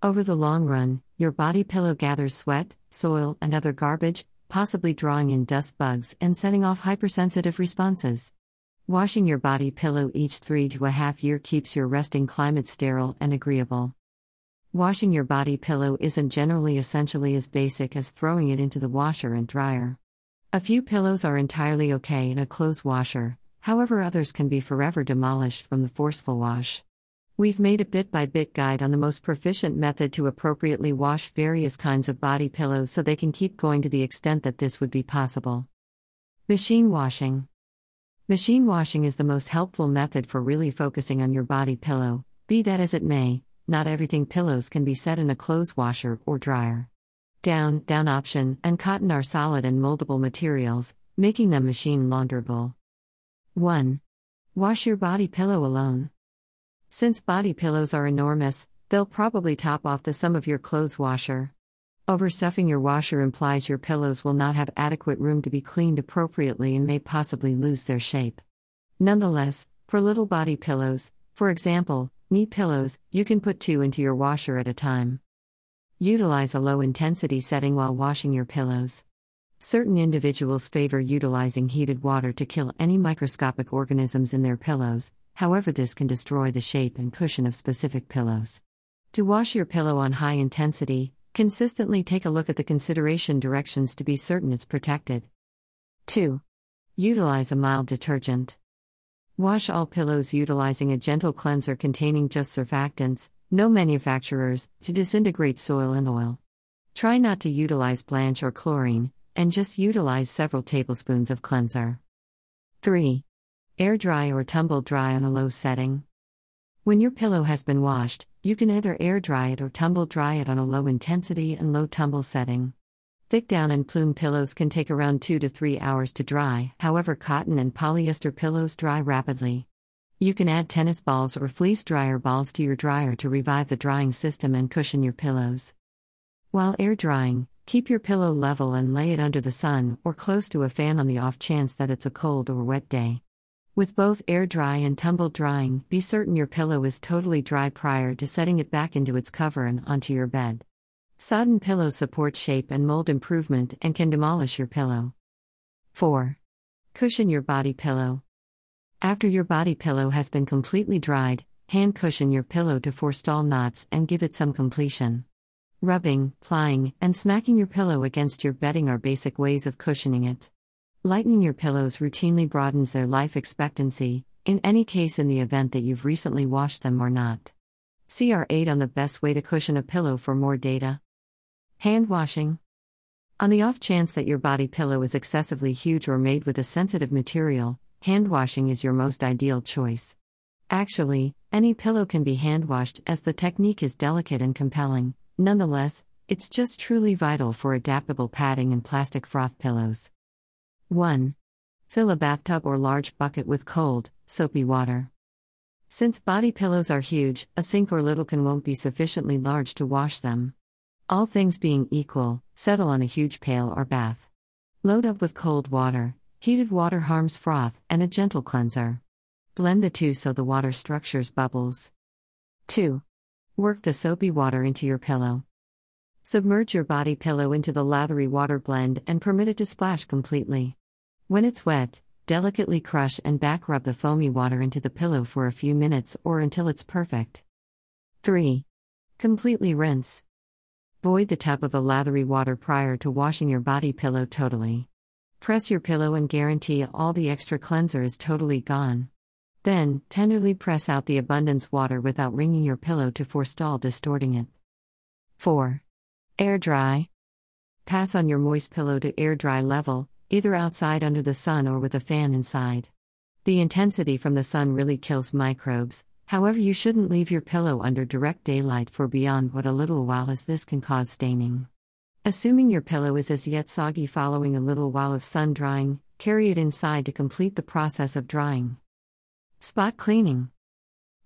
Over the long run, your body pillow gathers sweat, soil, and other garbage, possibly drawing in dust bugs and setting off hypersensitive responses. Washing your body pillow each three to a half year keeps your resting climate sterile and agreeable. Washing your body pillow isn't generally essentially as basic as throwing it into the washer and dryer. A few pillows are entirely okay in a clothes washer, however, others can be forever demolished from the forceful wash. We've made a bit by bit guide on the most proficient method to appropriately wash various kinds of body pillows so they can keep going to the extent that this would be possible. Machine washing. Machine washing is the most helpful method for really focusing on your body pillow, be that as it may, not everything pillows can be set in a clothes washer or dryer. Down, down option, and cotton are solid and moldable materials, making them machine launderable. 1. Wash your body pillow alone. Since body pillows are enormous, they'll probably top off the sum of your clothes washer. Overstuffing your washer implies your pillows will not have adequate room to be cleaned appropriately and may possibly lose their shape. Nonetheless, for little body pillows, for example, knee pillows, you can put two into your washer at a time. Utilize a low intensity setting while washing your pillows. Certain individuals favor utilizing heated water to kill any microscopic organisms in their pillows, however, this can destroy the shape and cushion of specific pillows. To wash your pillow on high intensity, Consistently take a look at the consideration directions to be certain it's protected. 2. Utilize a mild detergent. Wash all pillows utilizing a gentle cleanser containing just surfactants, no manufacturers, to disintegrate soil and oil. Try not to utilize blanch or chlorine, and just utilize several tablespoons of cleanser. 3. Air dry or tumble dry on a low setting. When your pillow has been washed, you can either air dry it or tumble dry it on a low intensity and low tumble setting. Thick down and plume pillows can take around 2 to 3 hours to dry, however, cotton and polyester pillows dry rapidly. You can add tennis balls or fleece dryer balls to your dryer to revive the drying system and cushion your pillows. While air drying, keep your pillow level and lay it under the sun or close to a fan on the off chance that it's a cold or wet day. With both air dry and tumble drying, be certain your pillow is totally dry prior to setting it back into its cover and onto your bed. Sodden pillows support shape and mold improvement and can demolish your pillow. 4. Cushion your body pillow. After your body pillow has been completely dried, hand cushion your pillow to forestall knots and give it some completion. Rubbing, plying, and smacking your pillow against your bedding are basic ways of cushioning it. Lightening your pillows routinely broadens their life expectancy, in any case, in the event that you've recently washed them or not. CR8 on the best way to cushion a pillow for more data. Hand washing. On the off chance that your body pillow is excessively huge or made with a sensitive material, hand washing is your most ideal choice. Actually, any pillow can be hand washed as the technique is delicate and compelling, nonetheless, it's just truly vital for adaptable padding and plastic froth pillows. 1. Fill a bathtub or large bucket with cold, soapy water. Since body pillows are huge, a sink or little can won't be sufficiently large to wash them. All things being equal, settle on a huge pail or bath. Load up with cold water, heated water harms froth, and a gentle cleanser. Blend the two so the water structures bubbles. 2. Work the soapy water into your pillow. Submerge your body pillow into the lathery water blend and permit it to splash completely. When it's wet, delicately crush and back rub the foamy water into the pillow for a few minutes or until it's perfect. 3. Completely rinse. Void the tub of the lathery water prior to washing your body pillow totally. Press your pillow and guarantee all the extra cleanser is totally gone. Then, tenderly press out the abundance water without wringing your pillow to forestall distorting it. 4. Air dry. Pass on your moist pillow to air dry level, either outside under the sun or with a fan inside. The intensity from the sun really kills microbes, however, you shouldn't leave your pillow under direct daylight for beyond what a little while as this can cause staining. Assuming your pillow is as yet soggy following a little while of sun drying, carry it inside to complete the process of drying. Spot cleaning.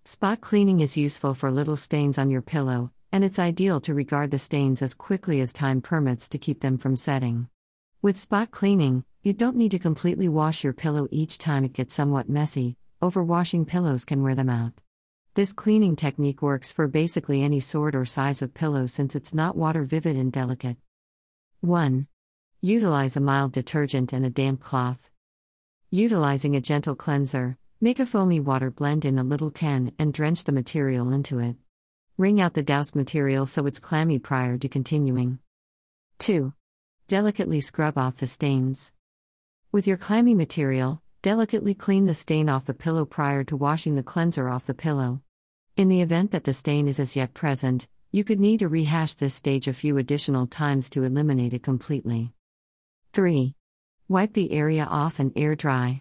Spot cleaning is useful for little stains on your pillow, and it's ideal to regard the stains as quickly as time permits to keep them from setting. With spot cleaning, you don't need to completely wash your pillow each time it gets somewhat messy, overwashing pillows can wear them out. This cleaning technique works for basically any sort or size of pillow since it's not water vivid and delicate. 1. Utilize a mild detergent and a damp cloth. Utilizing a gentle cleanser, make a foamy water blend in a little can and drench the material into it. Wring out the doused material so it's clammy prior to continuing. 2. Delicately scrub off the stains. With your clammy material, delicately clean the stain off the pillow prior to washing the cleanser off the pillow. In the event that the stain is as yet present, you could need to rehash this stage a few additional times to eliminate it completely. 3. Wipe the area off and air dry.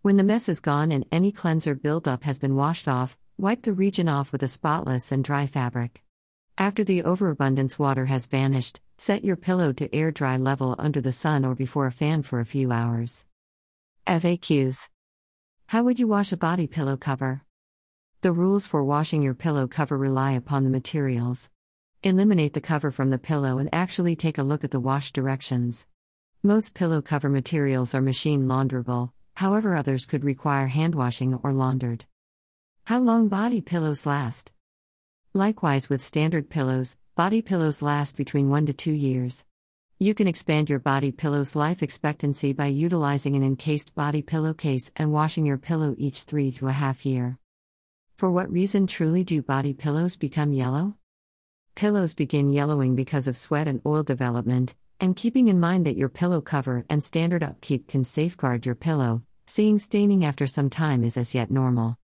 When the mess is gone and any cleanser buildup has been washed off, wipe the region off with a spotless and dry fabric. After the overabundance water has vanished, set your pillow to air dry level under the sun or before a fan for a few hours. FAQs How would you wash a body pillow cover? The rules for washing your pillow cover rely upon the materials. Eliminate the cover from the pillow and actually take a look at the wash directions. Most pillow cover materials are machine launderable, however, others could require hand washing or laundered. How long body pillows last? Likewise, with standard pillows, body pillows last between 1 to 2 years. You can expand your body pillow's life expectancy by utilizing an encased body pillowcase and washing your pillow each three to a half year. For what reason truly do body pillows become yellow? Pillows begin yellowing because of sweat and oil development, and keeping in mind that your pillow cover and standard upkeep can safeguard your pillow, seeing staining after some time is as yet normal.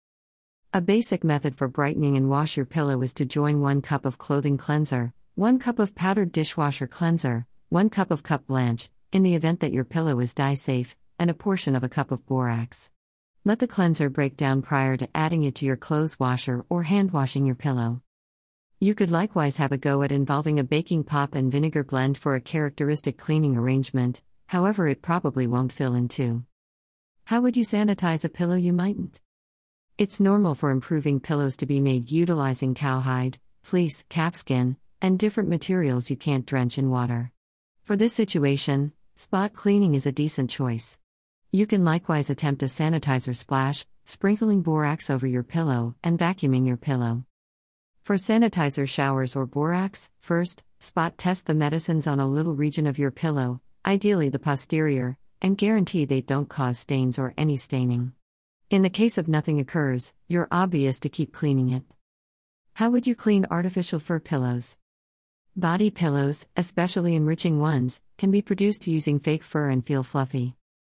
A basic method for brightening and wash your pillow is to join 1 cup of clothing cleanser, 1 cup of powdered dishwasher cleanser, 1 cup of cup blanch, in the event that your pillow is dye safe, and a portion of a cup of borax. Let the cleanser break down prior to adding it to your clothes washer or hand washing your pillow. You could likewise have a go at involving a baking pop and vinegar blend for a characteristic cleaning arrangement, however, it probably won't fill in too. How would you sanitize a pillow you mightn't? It's normal for improving pillows to be made utilizing cowhide, fleece, calfskin, and different materials you can't drench in water. For this situation, spot cleaning is a decent choice. You can likewise attempt a sanitizer splash, sprinkling borax over your pillow and vacuuming your pillow. For sanitizer showers or borax, first, spot test the medicines on a little region of your pillow, ideally the posterior, and guarantee they don't cause stains or any staining. In the case of nothing occurs, you're obvious to keep cleaning it. How would you clean artificial fur pillows? Body pillows, especially enriching ones, can be produced using fake fur and feel fluffy.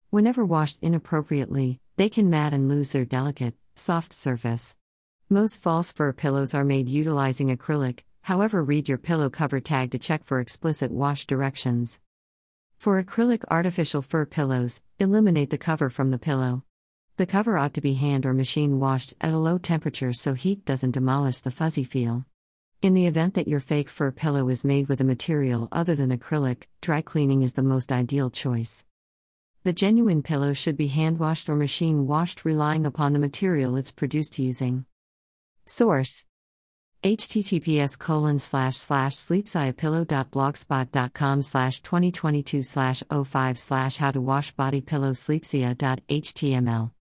Whenever washed inappropriately, they can mat and lose their delicate, soft surface. Most false fur pillows are made utilizing acrylic, however, read your pillow cover tag to check for explicit wash directions. For acrylic artificial fur pillows, eliminate the cover from the pillow. The cover ought to be hand or machine washed at a low temperature so heat doesn't demolish the fuzzy feel. In the event that your fake fur pillow is made with a material other than acrylic, dry cleaning is the most ideal choice. The genuine pillow should be hand washed or machine washed relying upon the material it's produced using. Source https colon slash slash sleepsiapillow.blogspot.com slash 2022 slash 05 slash how to wash body pillow sleepsia.html